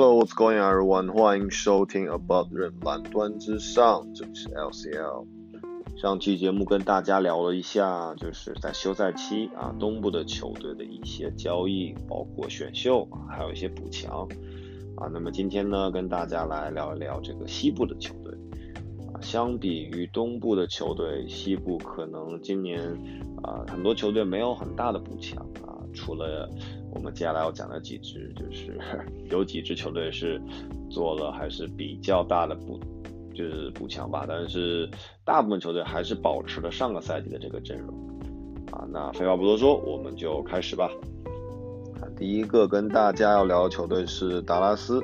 Hello, what's going on, everyone? 欢迎收听 About 人蓝端之上，这里是 LCL。上期节目跟大家聊了一下，就是在休赛期啊，东部的球队的一些交易，包括选秀，还有一些补强啊。那么今天呢，跟大家来聊一聊这个西部的球队啊。相比于东部的球队，西部可能今年啊，很多球队没有很大的补强啊，除了。我们接下来要讲的几支，就是 有几支球队是做了还是比较大的补，就是补强吧。但是大部分球队还是保持了上个赛季的这个阵容啊。那废话不多说，我们就开始吧。啊，第一个跟大家要聊的球队是达拉斯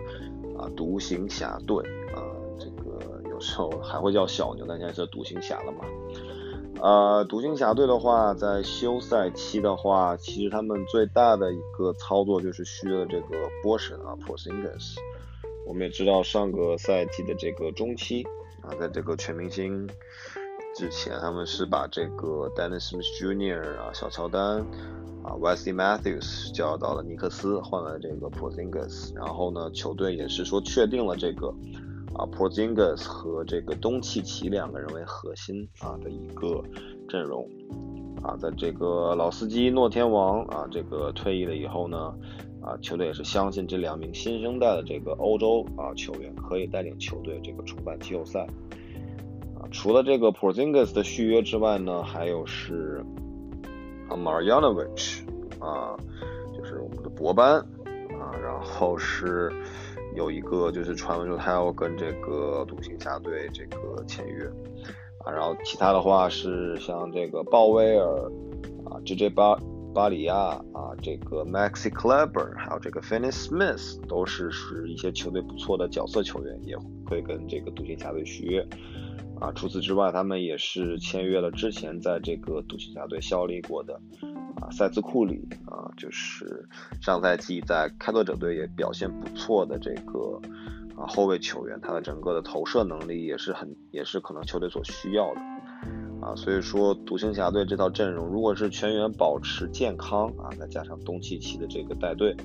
啊，独行侠队啊，这个有时候还会叫小牛，但现在是独行侠了嘛。呃，独行侠队的话，在休赛期的话，其实他们最大的一个操作就是续约了这个波神啊，Porzingis。我们也知道上个赛季的这个中期啊，在这个全明星之前，他们是把这个 Dennis Smith Jr. 啊，小乔丹啊，Wesley Matthews 叫到了尼克斯，换了这个 Porzingis。然后呢，球队也是说确定了这个。啊，Porzingis 和这个东契奇两个人为核心啊的一个阵容啊，在这个老司机诺天王啊这个退役了以后呢，啊球队也是相信这两名新生代的这个欧洲啊球员可以带领球队这个重返季后赛啊。除了这个 Porzingis 的续约之外呢，还有是 Marjanovic 啊，就是我们的博班啊，然后是。有一个就是传闻说他要跟这个独行侠队这个签约啊，然后其他的话是像这个鲍威尔啊，J.J. 巴巴里亚啊，这个 Maxi Kleber，还有这个 Finney Smith 都是是一些球队不错的角色球员，也会跟这个独行侠队续约啊。除此之外，他们也是签约了之前在这个独行侠队效力过的。啊，塞斯库里啊，就是上赛季在开拓者队也表现不错的这个啊后卫球员，他的整个的投射能力也是很，也是可能球队所需要的啊。所以说，独行侠队这套阵容，如果是全员保持健康啊，再加上东契奇的这个带队，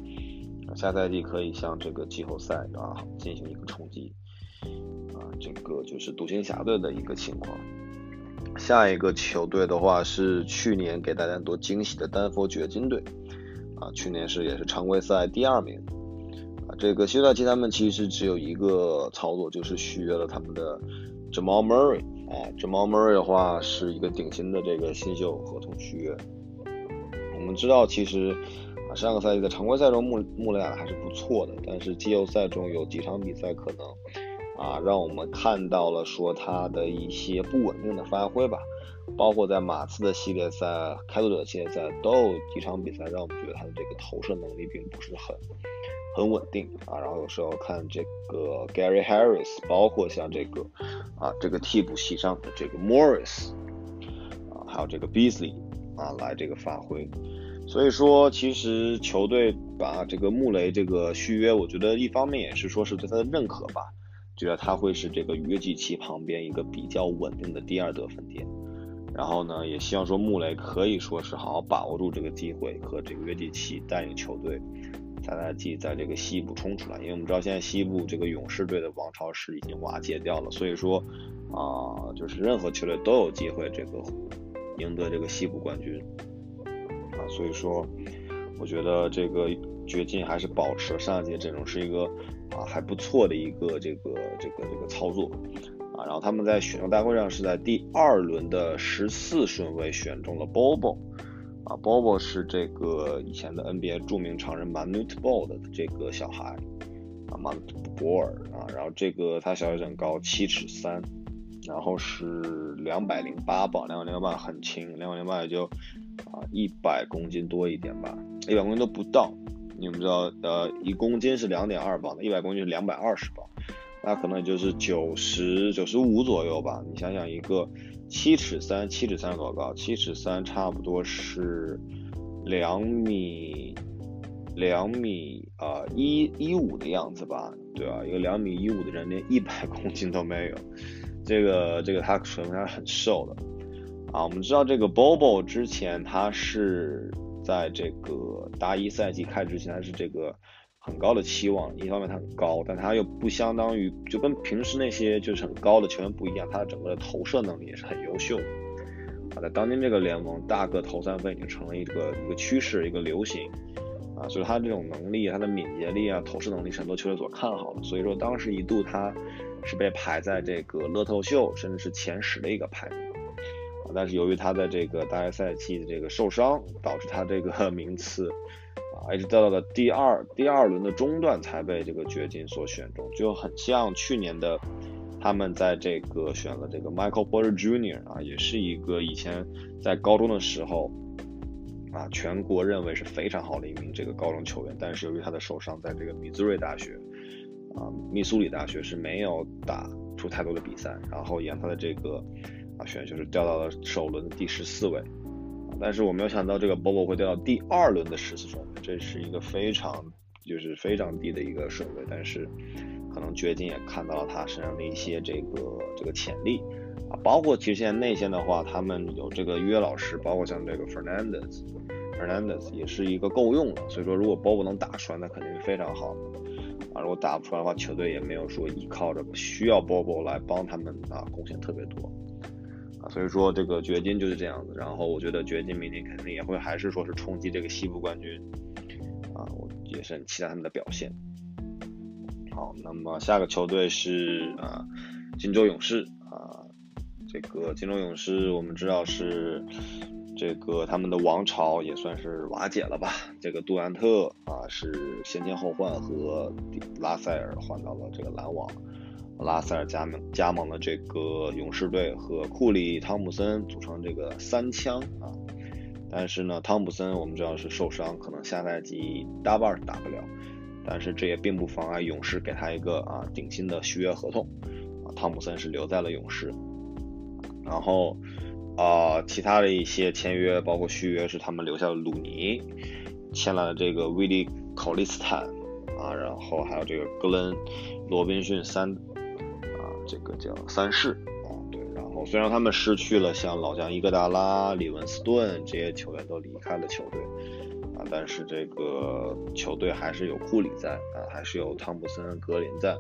下赛季可以向这个季后赛啊进行一个冲击啊。这个就是独行侠队的一个情况。下一个球队的话是去年给大家多惊喜的丹佛掘金队，啊，去年是也是常规赛第二名，啊，这个休赛期他们其实只有一个操作，就是续约了他们的 Jamal Murray，啊，Jamal Murray 的话是一个顶薪的这个新秀合同续约。我们知道其实啊上个赛季的常规赛中穆穆雷亚还是不错的，但是季后赛中有几场比赛可能。啊，让我们看到了说他的一些不稳定的发挥吧，包括在马刺的系列赛、开拓者系列赛都有几场比赛让我们觉得他的这个投射能力并不是很很稳定啊。然后有时候看这个 Gary Harris，包括像这个啊这个替补席上的这个 Morris 啊，还有这个 Beasley 啊来这个发挥，所以说其实球队把这个穆雷这个续约，我觉得一方面也是说是对他的认可吧。觉得他会是这个约基奇旁边一个比较稳定的第二得分点，然后呢，也希望说穆雷可以说是好好把握住这个机会，和这个约基奇带领球队在赛季在这个西部冲出来。因为我们知道现在西部这个勇士队的王朝是已经瓦解掉了，所以说啊，就是任何球队都有机会这个赢得这个西部冠军啊，所以说我觉得这个掘金还是保持上一届阵容是一个。啊，还不错的一个这个这个这个操作啊，然后他们在选秀大会上是在第二轮的十四顺位选中了 Bobo，啊，Bobo 是这个以前的 NBA 著名常人 Manute Bol 的这个小孩啊，Manute 博尔啊，然后这个他小身高七尺三，然后是两百零八磅，两百零八磅很轻，两百零八也就啊一百公斤多一点吧，一百公斤都不到。你们知道，呃，一公斤是两点二磅的，一百公斤是两百二十磅，那可能也就是九十九十五左右吧。你想想，一个七尺三，七尺三多高？七尺三差不多是两米两米啊一一五的样子吧？对吧？一个两米一五的人连一百公斤都没有，这个这个他说明他很瘦的啊。我们知道这个 Bobo 之前他是。在这个大一赛季开之前，他是这个很高的期望。一方面他很高，但他又不相当于就跟平时那些就是很高的球员不一样，他的整个的投射能力也是很优秀。啊，在当今这个联盟，大个投三分已经成了一个一个趋势，一个流行。啊，所以他这种能力，他的敏捷力啊，投射能力，很多球队所看好的。所以说当时一度他是被排在这个乐透秀甚至是前十的一个排名。但是由于他的这个大赛季的这个受伤，导致他这个 名次啊一直掉到了第二第二轮的中段才被这个掘金所选中，就很像去年的他们在这个选了这个 Michael Porter Jr. 啊，也是一个以前在高中的时候。啊，全国认为是非常好的一名这个高中球员，但是由于他的受伤，在这个米兹瑞大学，啊，密苏里大学是没有打出太多的比赛，然后也让他的这个啊选秀是掉到了首轮的第十四位，但是我没有想到这个 Bobo 会掉到第二轮的十四顺位，这是一个非常就是非常低的一个顺位，但是可能掘金也看到了他身上的一些这个这个潜力。啊，包括其实现在内线的话，他们有这个约老师，包括像这个 Fernandez，Fernandez 也是一个够用的。所以说，如果 Bobo 能打出来，那肯定是非常好的。啊，如果打不出来的话，球队也没有说依靠着需要 Bobo 来帮他们啊，贡献特别多。所以说这个掘金就是这样子。然后我觉得掘金明年肯定也会还是说是冲击这个西部冠军。啊，我也是很期待他们的表现。好，那么下个球队是啊，金州勇士啊。这个金州勇士，我们知道是这个他们的王朝也算是瓦解了吧？这个杜兰特啊是先签后换和拉塞尔换到了这个篮网，拉塞尔加盟加盟了这个勇士队，和库里、汤普森组成这个三枪啊。但是呢，汤普森我们知道是受伤，可能下赛季大半打不了。但是这也并不妨碍勇士给他一个啊顶薪的续约合同啊。汤普森是留在了勇士。然后，啊，其他的一些签约，包括续约，是他们留下的鲁尼，签了这个威利考利斯坦，啊，然后还有这个格伦罗宾逊三，这个叫三世，啊，对，然后虽然他们失去了像老将伊戈达拉、里文斯顿这些球员都离开了球队，啊，但是这个球队还是有库里在，啊，还是有汤普森、格林在。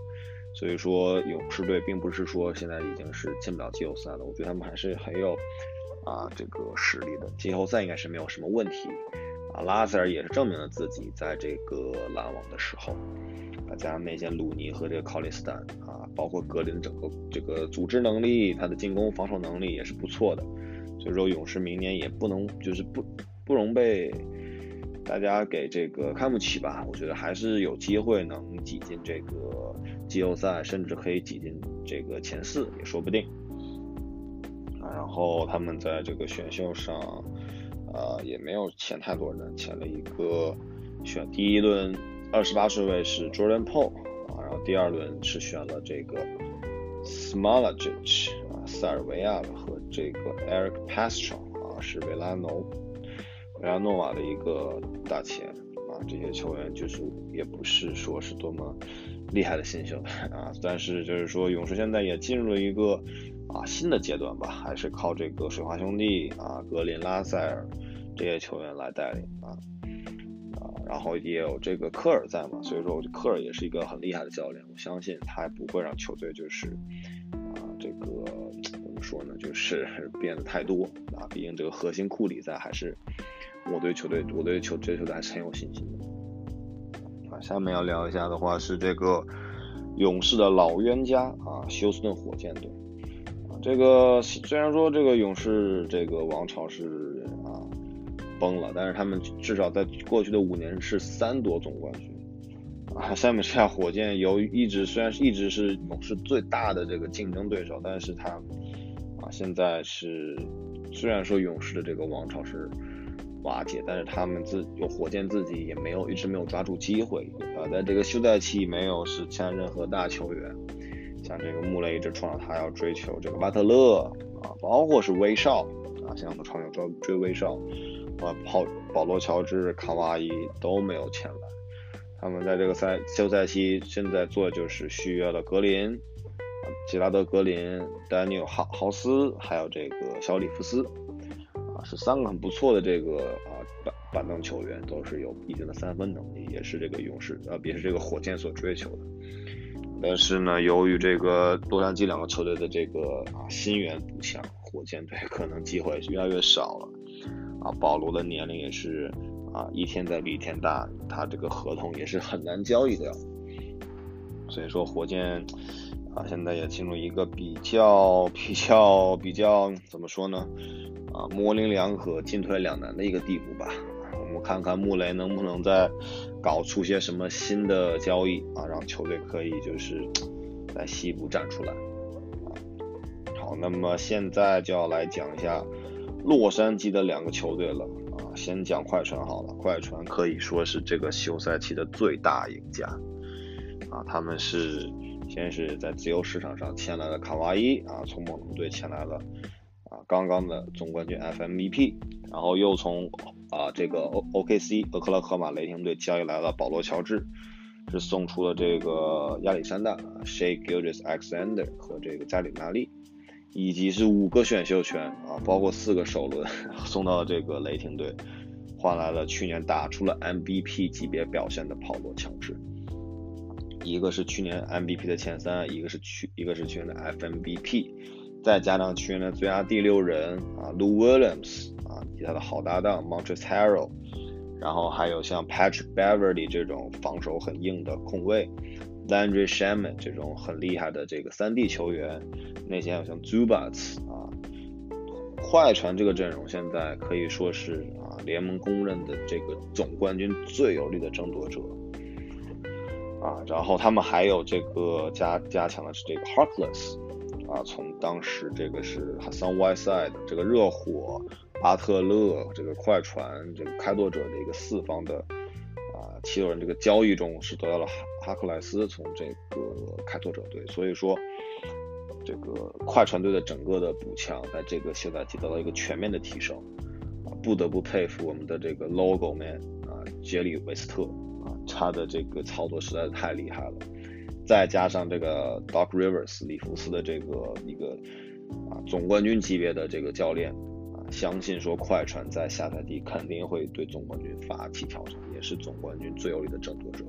所以说，勇士队并不是说现在已经是进不了季后赛了，我觉得他们还是很有啊这个实力的，季后赛应该是没有什么问题啊。拉塞尔也是证明了自己在这个篮网的时候，加上内线鲁尼和这个考利斯坦啊，包括格林整个这个组织能力，他的进攻防守能力也是不错的。所以说，勇士明年也不能就是不不容被大家给这个看不起吧？我觉得还是有机会能挤进这个。季后赛甚至可以挤进这个前四也说不定啊。然后他们在这个选秀上，呃，也没有签太多人，签了一个选第一轮二十八顺位是 Jordan Poole 啊，然后第二轮是选了这个 Smalagic 啊，塞尔维亚的和这个 Eric Pascal 啊，是维拉诺维拉诺瓦的一个大前啊。这些球员就是也不是说是多么。厉害的新秀啊，但是就是说，勇士现在也进入了一个啊新的阶段吧，还是靠这个水花兄弟啊，格林、拉塞尔这些球员来带领啊，然后也有这个科尔在嘛，所以说我觉得科尔也是一个很厉害的教练，我相信他不会让球队就是啊这个怎么说呢，就是 变得太多啊，毕竟这个核心库里在，还是我对球队，我对球这球队还是很有信心的啊。下面要聊一下的话是这个勇士的老冤家啊，休斯顿火箭队啊。这个虽然说这个勇士这个王朝是啊崩了，但是他们至少在过去的五年是三夺总冠军啊。下面这下火箭由于一直虽然是一直是勇士最大的这个竞争对手，但是他啊现在是虽然说勇士的这个王朝是。瓦解，但是他们自有火箭自己也没有一直没有抓住机会啊，在这个休赛期没有是签任何大球员，像这个穆雷一直冲着他要追求这个巴特勒啊，包括是威少啊，像我们传球追追威少啊，保保罗乔治、卡哇伊都没有前来，他们在这个赛休赛期现在做就是续约了格林、吉拉德格林、丹尼尔豪豪斯，还有这个小里弗斯。啊是三个很不错的这个啊板板凳球员，都是有一定的三分能力，也是这个勇士呃，也是这个火箭所追求的。但是呢，由于这个洛杉矶两个球队的这个啊新援补强，火箭队可能机会越来越少了。啊，保罗的年龄也是啊一天在比一天大，他这个合同也是很难交易掉。所以说，火箭啊现在也进入一个比较比较比较怎么说呢？啊，模棱两可、进退两难的一个地步吧。我们看看穆雷能不能再搞出些什么新的交易啊，让球队可以就是在西部站出来。好，那么现在就要来讲一下洛杉矶的两个球队了。啊，先讲快船好了，快船可以说是这个休赛期的最大赢家。啊，他们是先是在自由市场上签来了卡哇伊，啊，从猛龙队签来了。啊，刚刚的总冠军 FMVP，然后又从啊这个 O OKC 俄克拉荷马雷霆队交易来了保罗乔治，是送出了这个亚历山大 Shake Gildas Alexander 和这个加里纳利，以及是五个选秀权啊，包括四个首轮 送到了这个雷霆队，换来了去年打出了 MVP 级别表现的保罗乔治，一个是去年 MVP 的前三，一个是去一个是去年的 FMVP。再加上去年的最佳第六人啊，Lou Williams 啊，以及他的好搭档 Montrezl Harrell，然后还有像 Patrick Beverly 这种防守很硬的控卫，Landry Shamet 这种很厉害的这个三 D 球员，那些还有像 Zubats 啊，快船这个阵容现在可以说是啊联盟公认的这个总冠军最有力的争夺者啊，然后他们还有这个加加强的是这个 Harkless。啊，从当时这个是 Hassan Whiteside 这个热火、巴特勒这个快船这个开拓者的一个四方的啊七六人这个交易中是得到了哈克莱斯从这个开拓者队，所以说这个快船队的整个的补强在这个休赛期得到一个全面的提升啊，不得不佩服我们的这个 Logo Man 啊杰里韦斯特啊，他的这个操作实在是太厉害了。再加上这个 Doc Rivers 里弗斯的这个一个啊总冠军级别的这个教练啊，相信说快船在下赛季肯定会对总冠军发起挑战，也是总冠军最有力的争夺者。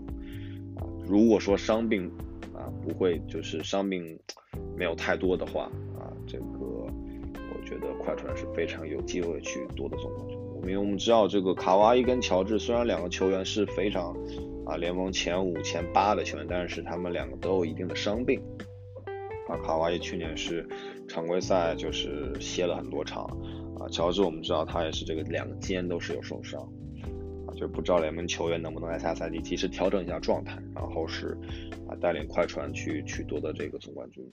如果说伤病啊不会就是伤病没有太多的话啊，这个我觉得快船是非常有机会去夺得总冠军。因为我们知道这个卡哇伊跟乔治虽然两个球员是非常。啊，联盟前五、前八的球员，但是他们两个都有一定的伤病。啊，卡哇伊去年是常规赛就是歇了很多场。啊，乔治我们知道他也是这个两肩都是有受伤。就不知道联盟球员能不能在下赛季及时调整一下状态，然后是啊带领快船去去夺得这个总冠军。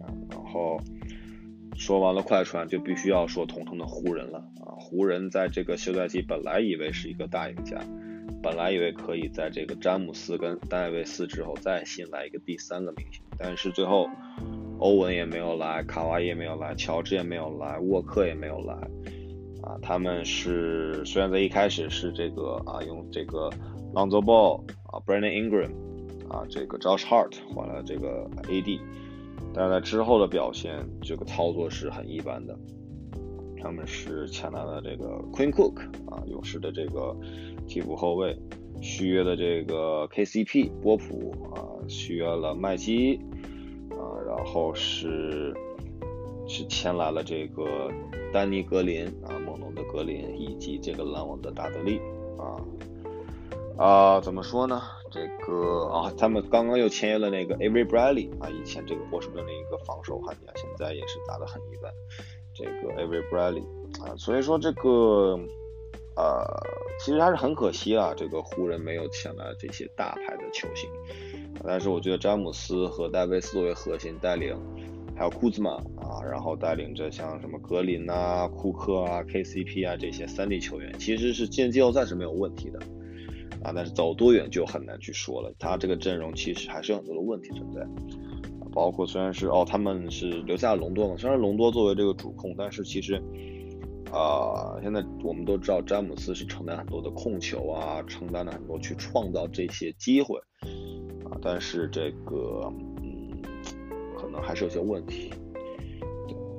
啊，然后说完了快船，就必须要说同城的湖人了。啊，湖人在这个休赛期本来以为是一个大赢家。本来以为可以在这个詹姆斯跟戴维斯之后再新来一个第三个明星，但是最后欧文也没有来，卡哇伊也没有来，乔治也没有来，沃克也没有来，啊，他们是虽然在一开始是这个啊用这个 Lonzo Ball 啊 Brandon Ingram 啊这个 Josh Hart 换了这个 AD，但是在之后的表现这个操作是很一般的。他们是签来了这个 Queen Cook 啊，勇士的这个替补后卫，续约的这个 KCP 波普啊，续约了麦基啊，然后是是签来了这个丹尼格林啊，猛龙的格林，以及这个篮网的达德利啊啊，怎么说呢？这个啊，他们刚刚又签约了那个 Avery Bradley 啊，以前这个波士顿的一个防守悍将，现在也是打得很一般。这个 Avery Bradley 啊，所以说这个呃，其实还是很可惜啊，这个湖人没有签来这些大牌的球星。但是我觉得詹姆斯和戴维斯作为核心带领，还有库兹马啊，然后带领着像什么格林啊、库克啊、KCP 啊这些三 D 球员，其实是进季后赛是没有问题的啊。但是走多远就很难去说了，他这个阵容其实还是有很多的问题存在。包括虽然是哦，他们是留下了隆多嘛，虽然隆多作为这个主控，但是其实，啊，现在我们都知道詹姆斯是承担很多的控球啊，承担了很多去创造这些机会啊，但是这个，可能还是有些问题。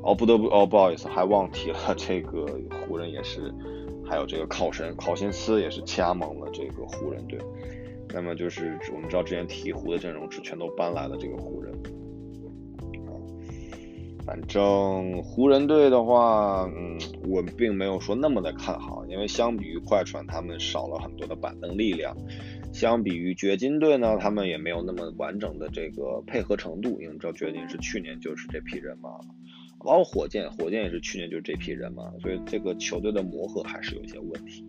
哦，不得不哦，不好意思，还忘提了，这个湖人也是还有这个考神考辛斯也是加盟了这个湖人队。那么就是我们知道之前鹈鹕的阵容是全都搬来了这个湖人。啊反正湖人队的话，嗯，我并没有说那么的看好，因为相比于快船，他们少了很多的板凳力量；相比于掘金队呢，他们也没有那么完整的这个配合程度。因为我们知道掘金是去年就是这批人嘛，包括火箭，火箭也是去年就是这批人嘛，所以这个球队的磨合还是有一些问题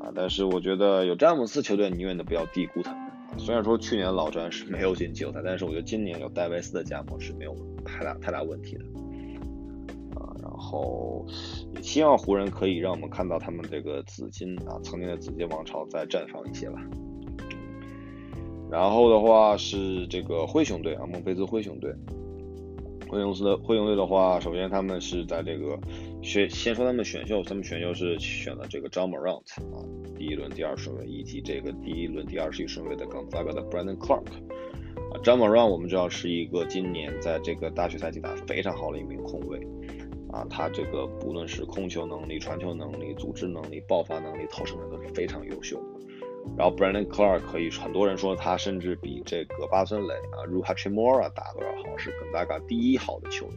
啊。但是我觉得有詹姆斯，球队你永远都不要低估他们。虽然说去年老詹是没有进季后赛，但是我觉得今年有戴维斯的加盟是没有太大太大问题的。然后也希望湖人可以让我们看到他们这个紫金啊，曾经的紫金王朝再绽放一些吧。然后的话是这个灰熊队啊，孟菲斯灰熊队。灰熊斯的灰熊队的话，首先他们是在这个选先说他们选秀，他们选秀是选了这个 John Morant 啊，第一轮第二顺位，以及这个第一轮第二十一顺位的冈萨 a 的 Brandon Clark 啊，John Morant 我们知道是一个今年在这个大学赛季打非常好的一名控卫啊，他这个不论是控球能力、传球能力、组织能力、爆发能力、投射能力都是非常优秀的。然后 Brandon Clark 可以，很多人说他甚至比这个巴孙磊啊、r u h a c h i m o r a 打的要好，是更大概第一好的球员。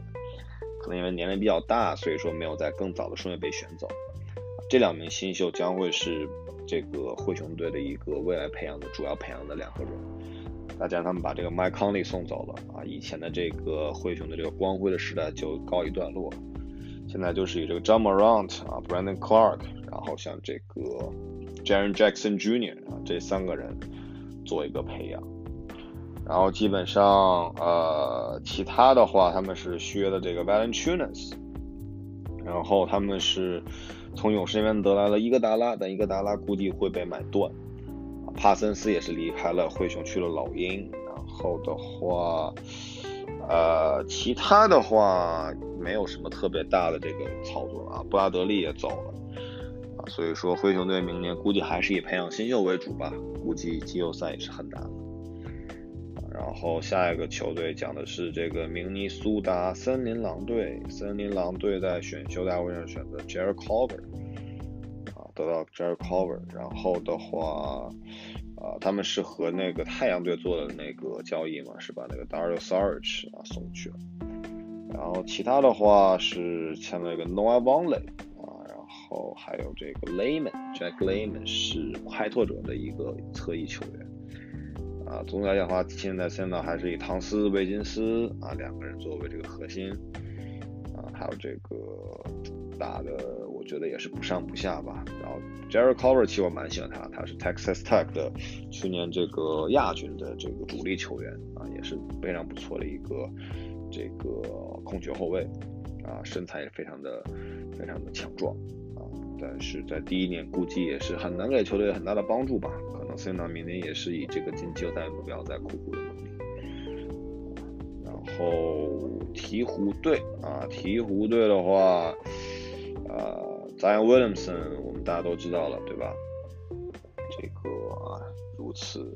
可能因为年龄比较大，所以说没有在更早的顺位被选走。这两名新秀将会是这个灰熊队的一个未来培养的主要培养的两个人。再加上他们把这个 Mike Conley 送走了啊，以前的这个灰熊的这个光辉的时代就告一段落了。现在就是以这个 John Morant 啊、Brandon Clark，然后像这个。Jaren Jackson Jr. 啊，这三个人做一个培养，然后基本上呃，其他的话他们是削的这个 Valentunas，然后他们是从勇士那边得来了伊戈达拉，但伊戈达拉估计会被买断，帕森斯也是离开了灰熊去了老鹰，然后的话呃，其他的话没有什么特别大的这个操作啊，布拉德利也走了啊。所以说，灰熊队明年估计还是以培养新秀为主吧，估计季后赛也是很难。然后下一个球队讲的是这个明尼苏达森林狼队，森林狼队在选秀大会上选择 Jared Cover 啊，得到 Jared Cover，。然后的话，啊，他们是和那个太阳队做的那个交易嘛，是把那个 Dario Saric 啊送去了。然后其他的话是签了一个 Noah Vonleh。后还有这个 Layman，Jack Layman 是开拓者的一个侧翼球员啊。总体来讲的话，现在现在还是以唐斯、维金斯啊两个人作为这个核心啊，还有这个打的，我觉得也是不上不下吧。然后 Jerry Cover 其实我蛮喜欢他，他是 Texas Tech 的去年这个亚军的这个主力球员啊，也是非常不错的一个这个控球后卫啊，身材也非常的非常的强壮。啊但是在第一年估计也是很难给球队很大的帮助吧，可能森纳明年也是以这个进季后赛目标在苦苦的努力。然后鹈鹕队啊，鹈鹕队的话，呃，Zion Williamson 我们大家都知道了，对吧？这个啊，如此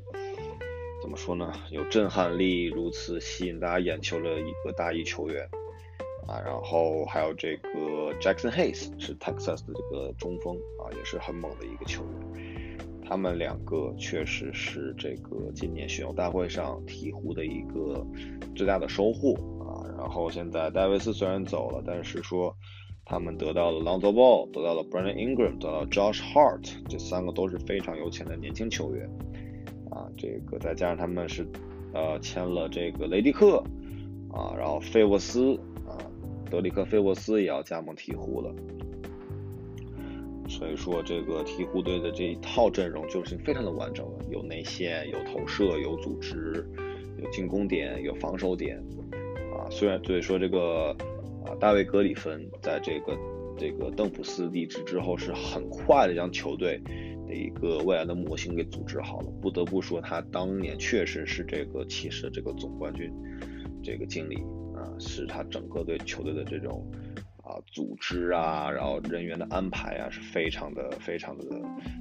怎么说呢？有震撼力，如此吸引大家眼球的一个大一球员。啊，然后还有这个 Jackson Hayes 是 Texas 的这个中锋啊，也是很猛的一个球员。他们两个确实是这个今年选秀大会上鹈鹕的一个最大的收获啊。然后现在戴维斯虽然走了，但是说他们得到了 Lonzo Ball，得到了 Brandon Ingram，得到 Josh Hart，这三个都是非常有潜的年轻球员啊。这个再加上他们是呃签了这个雷迪克啊，然后费沃斯。啊德里克·费沃斯也要加盟鹈鹕了，所以说这个鹈鹕队的这一套阵容就是非常的完整了，有内线，有投射，有组织，有进攻点，有防守点，啊，虽然所以说这个啊，大卫·格里芬在这个这个邓普斯离职之后，是很快的将球队一个未来的模型给组织好了。不得不说，他当年确实是这个骑士的这个总冠军这个经理。啊，是他整个对球队的这种啊组织啊，然后人员的安排啊，是非常的、非常的、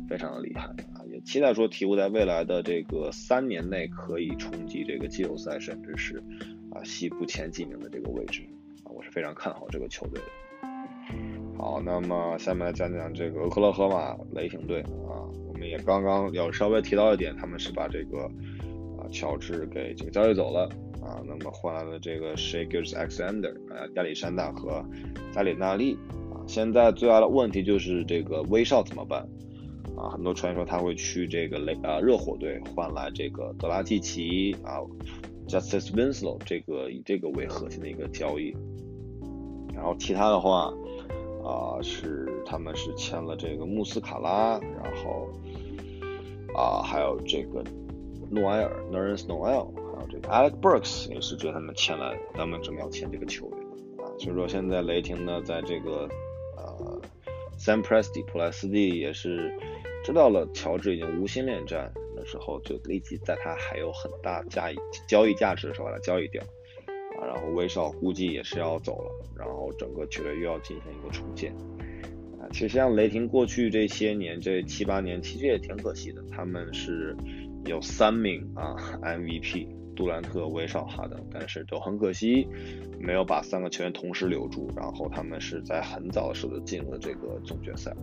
非常的厉害啊！也期待说鹈鹕在未来的这个三年内可以冲击这个季后赛，甚至是啊西部前几名的这个位置啊！我是非常看好这个球队的。好，那么下面来讲讲这个俄克拉荷马雷霆队啊，我们也刚刚有稍微提到一点，他们是把这个啊乔治给这个交易走了啊，那么换来了这个 Shea Gilgeous Alexander 啊亚历山大和加里纳利啊，现在最大的问题就是这个威少怎么办啊？很多传说他会去这个雷啊热火队换来这个德拉季奇啊。Justice Winslow 这个以这个为核心的一个交易，然后其他的话啊是他们是签了这个穆斯卡拉，然后啊还有这个诺埃尔 Nerlens Noel，还有这个 Alec Burks 也是这他们签来，他们准备要签这个球员啊，所以说现在雷霆呢在这个呃 Sam Presti 普莱斯蒂也是知道了乔治已经无心恋战的。时候就立即在他还有很大价交易价值的时候把它交易掉，然后威少估计也是要走了，然后整个球队又要进行一个重建啊。其实像雷霆过去这些年这七八年其实也挺可惜的，他们是有三名啊 MVP 杜兰特、威少、哈登，但是都很可惜没有把三个球员同时留住，然后他们是在很早的时候就进入了这个总决赛。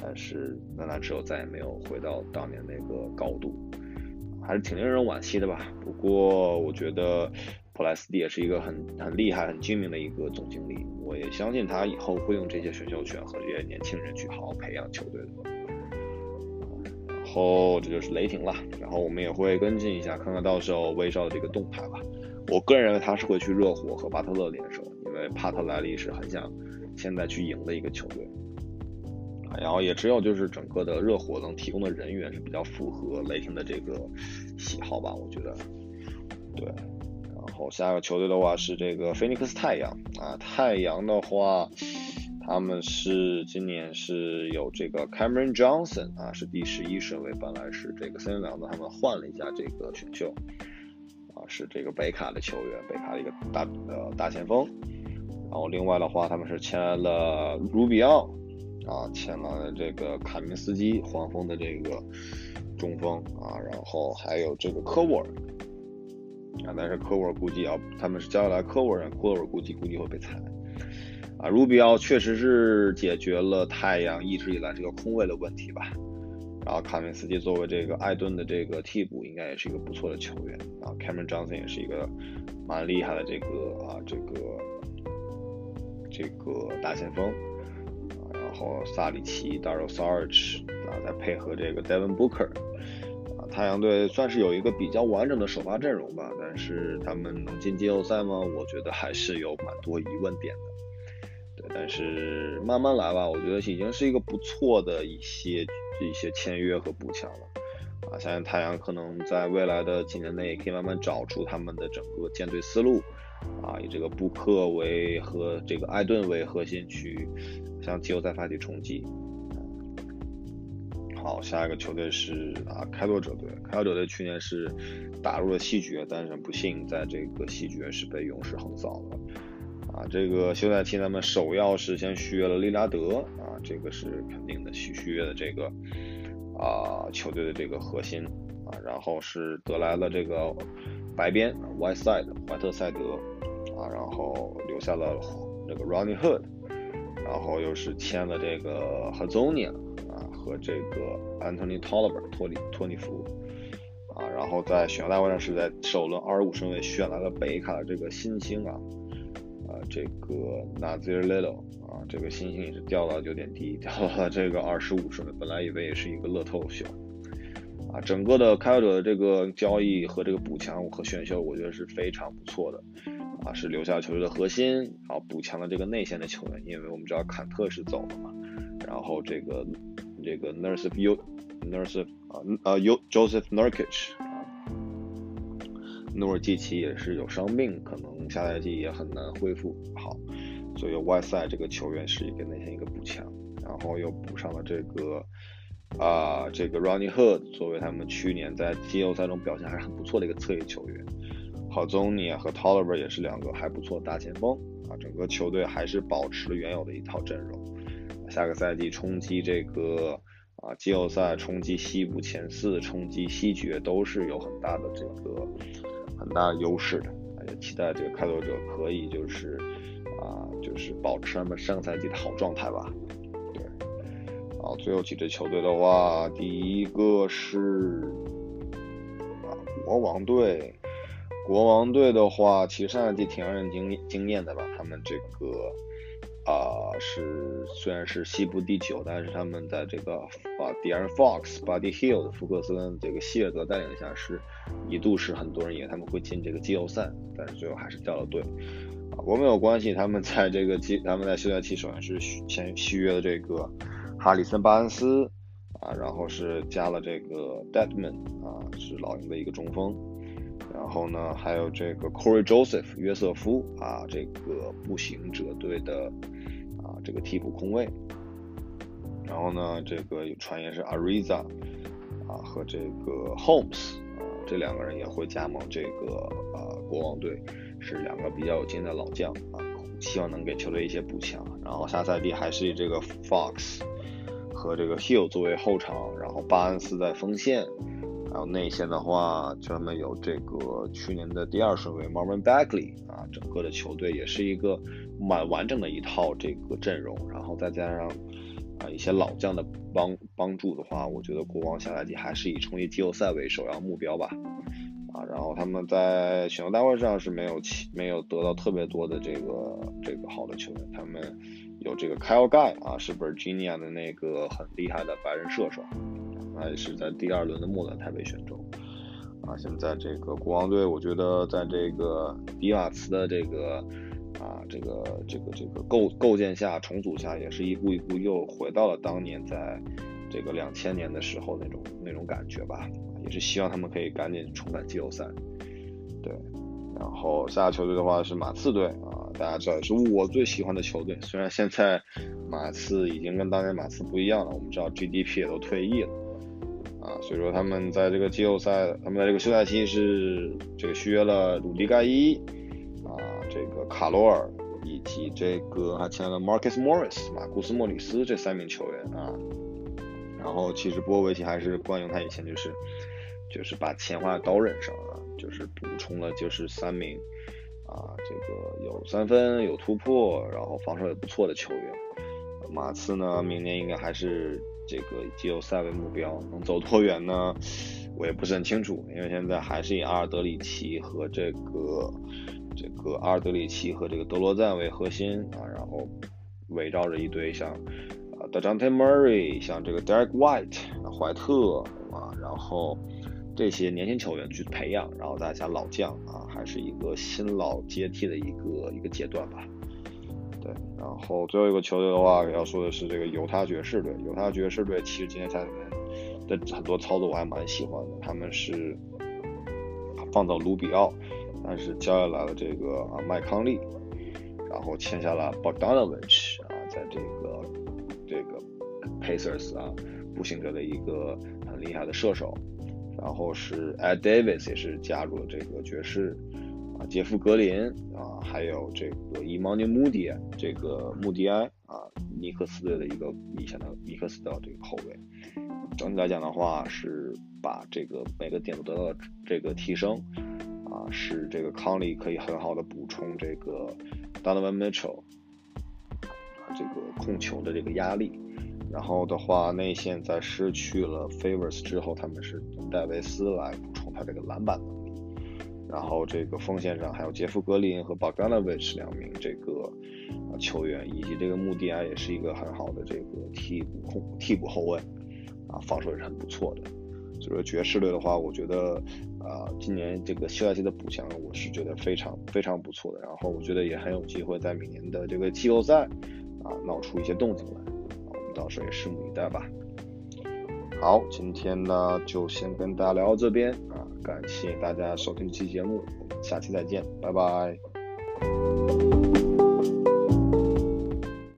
但是那那之后再也没有回到当年那个高度，还是挺令人惋惜的吧。不过我觉得普莱斯蒂也是一个很很厉害、很精明的一个总经理，我也相信他以后会用这些选秀权和这些年轻人去好好培养球队的。然后这就是雷霆了，然后我们也会跟进一下，看看到时候威少的这个动态吧。我个人认为他是会去热火和巴特勒联手，因为帕特莱利是很想现在去赢的一个球队。然后也只有就是整个的热火能提供的人员是比较符合雷霆的这个喜好吧，我觉得。对，然后下个球队的话是这个菲尼克斯太阳啊，太阳的话，他们是今年是有这个 Cameron Johnson 啊，是第十一顺位，本来是这个森林狼的，他们换了一下这个选秀啊，是这个北卡的球员，北卡的一个大呃大前锋。然后另外的话，他们是签了卢比奥。啊，签了这个卡明斯基，黄蜂的这个中锋啊，然后还有这个科沃尔啊，但是科沃尔估计要，他们是交下来科沃尔，科沃尔估计估计会被裁啊。卢比奥确实是解决了太阳一直以来这个空位的问题吧，然后卡明斯基作为这个艾顿的这个替补，应该也是一个不错的球员啊。Cameron Johnson 也是一个蛮厉害的这个啊，这个这个大前锋。然后萨里奇、Dario Saric 啊，再配合这个 Devin Booker，太阳队算是有一个比较完整的首发阵容吧。但是他们能进季后赛吗？我觉得还是有蛮多疑问点的。对，但是慢慢来吧，我觉得已经是一个不错的一些一些签约和补强了。啊，相信太阳可能在未来的几年内也可以慢慢找出他们的整个建队思路。啊，以这个布克为和这个艾顿为核心去。向季后赛发起冲击。好，下一个球队是啊开拓者队。开拓者队去年是打入了西决，但是不幸在这个西决是被勇士横扫了。啊，这个休赛期他们首要是先续约了利拉德啊，这个是肯定的续续约的这个啊球队的这个核心啊，然后是得来了这个白边 White Side 怀特塞德啊，然后留下了这个 Ronnie Hood。然后又是签了这个 Hazonia 和这个 Anthony Tolliver 托里托尼弗啊，然后在选秀大会上是在首轮二十五顺位选来了北卡的这个新星啊，啊这个 Nazir Little 啊这个新星也是掉到有点低，掉到了这个二十五顺位，本来以为也是一个乐透秀。啊，整个的开拓者的这个交易和这个补强和选秀，我觉得是非常不错的。啊，是留下球队的核心，然后补强了这个内线的球员，因为我们知道坎特是走了嘛，然后这个这个 Nurse U Nurse 啊呃 U Joseph Nurkic 啊，努尔基奇也是有伤病，可能下赛季也很难恢复好，所以外赛这个球员是一个内线一个补强，然后又补上了这个啊这个 Ronnie Hood 作为他们去年在季后赛中表现还是很不错的一个侧翼球员。好 z o n i 和 Tolliver 也是两个还不错的大前锋啊，整个球队还是保持了原有的一套阵容。下个赛季冲击这个啊季后赛，冲击西部前四，冲击西决都是有很大的这个很大优势的。也期待这个开拓者可以就是啊，就是保持他们上赛季的好状态吧。对，好，最后几支球队的话，第一个是啊国王队。国王队的话，其实上赛季挺让人惊惊艳的吧？他们这个啊是虽然是西部第九，但是他们在这个啊 De'Aaron Fox、Buddy Hield、福克斯跟这个希尔德带领下，是一度是很多人以为他们会进这个季后赛，但是最后还是掉了队。啊，不过没有关系，他们在这个季他们在休赛期首先是先续约了这个哈里森巴恩斯啊，然后是加了这个 Deadman 啊，是老鹰的一个中锋。然后呢，还有这个 Corey Joseph 约瑟夫啊，这个步行者队的啊这个替补空位。然后呢，这个有传言是 Ariza 啊和这个 Holmes 啊这两个人也会加盟这个啊国王队，是两个比较有经验的老将啊，希望能给球队一些补强。然后下赛季还是以这个 Fox 和这个 Hill 作为后场，然后巴恩斯在锋线。然后内线的话，专门有这个去年的第二顺位 Marvin Bagley 啊，整个的球队也是一个蛮完整的一套这个阵容，然后再加上啊一些老将的帮帮助的话，我觉得国王下赛季还是以冲击季后赛为首要目标吧。啊，然后他们在选秀大会上是没有没有得到特别多的这个这个好的球员，他们有这个 Kyle Guy 啊，是 Virginia 的那个很厉害的白人射手。还是在第二轮的末段才被选中啊！现在这个国王队，我觉得在这个比瓦茨的这个啊这个这个这个构构建下、重组下，也是一步一步又回到了当年在这个两千年的时候那种那种感觉吧。也是希望他们可以赶紧重返季后赛。对，然后下球队的话是马刺队啊，大家知道是我最喜欢的球队。虽然现在马刺已经跟当年马刺不一样了，我们知道 GDP 也都退役了。啊，所以说他们在这个季后赛，他们在这个休赛期是这个续约了鲁迪盖伊啊，这个卡罗尔以及这个还签了 Marcus Morris 马库斯莫里斯这三名球员啊。然后其实波维奇还是惯用他以前就是就是把钱花在刀刃上啊，就是补充了就是三名啊，这个有三分有突破，然后防守也不错的球员。马刺呢，明年应该还是。这个季后赛为目标，能走多远呢？我也不是很清楚，因为现在还是以阿尔德里奇和这个这个阿尔德里奇和这个德罗赞为核心啊，然后围绕着一堆像啊 d a n t e Murray，，像这个 Derek White 怀特啊，然后这些年轻球员去培养，然后再加老将啊，还是一个新老接替的一个一个阶段吧。对，然后最后一个球队的话，要说的是这个犹他爵士队。犹他爵士队其实今天下里面的很多操作我还蛮喜欢的。他们是放到卢比奥，但是交易来了这个啊麦康利，然后签下了 Bogdanovich 啊，在这个这个 Pacers 啊步行者的一个很厉害的射手，然后是 Ed Davis 也是加入了这个爵士。啊，杰夫格林啊，还有这个伊芒尼穆迪，这个穆迪埃啊，尼克斯队的一个以前的尼克斯的这个后卫。整体来讲的话，是把这个每个点都得到这个提升啊，使这个康利可以很好的补充这个 Donovan Mitchell 啊这个控球的这个压力。然后的话，内线在失去了 Favors 之后，他们是戴维斯来补充他这个篮板能力。然后这个锋线上还有杰夫格林和 Bogdanovic 两名这个球员，以及这个穆迪埃也是一个很好的这个替补控替补后卫，啊，防守也是很不错的。所以说爵士队的话，我觉得啊，今年这个休赛期的补强，我是觉得非常非常不错的。然后我觉得也很有机会在明年的这个季后赛啊闹出一些动静来，到时候也拭目以待吧。好，今天呢就先跟大家聊到这边啊，感谢大家收听这期节目，我们下期再见，拜拜。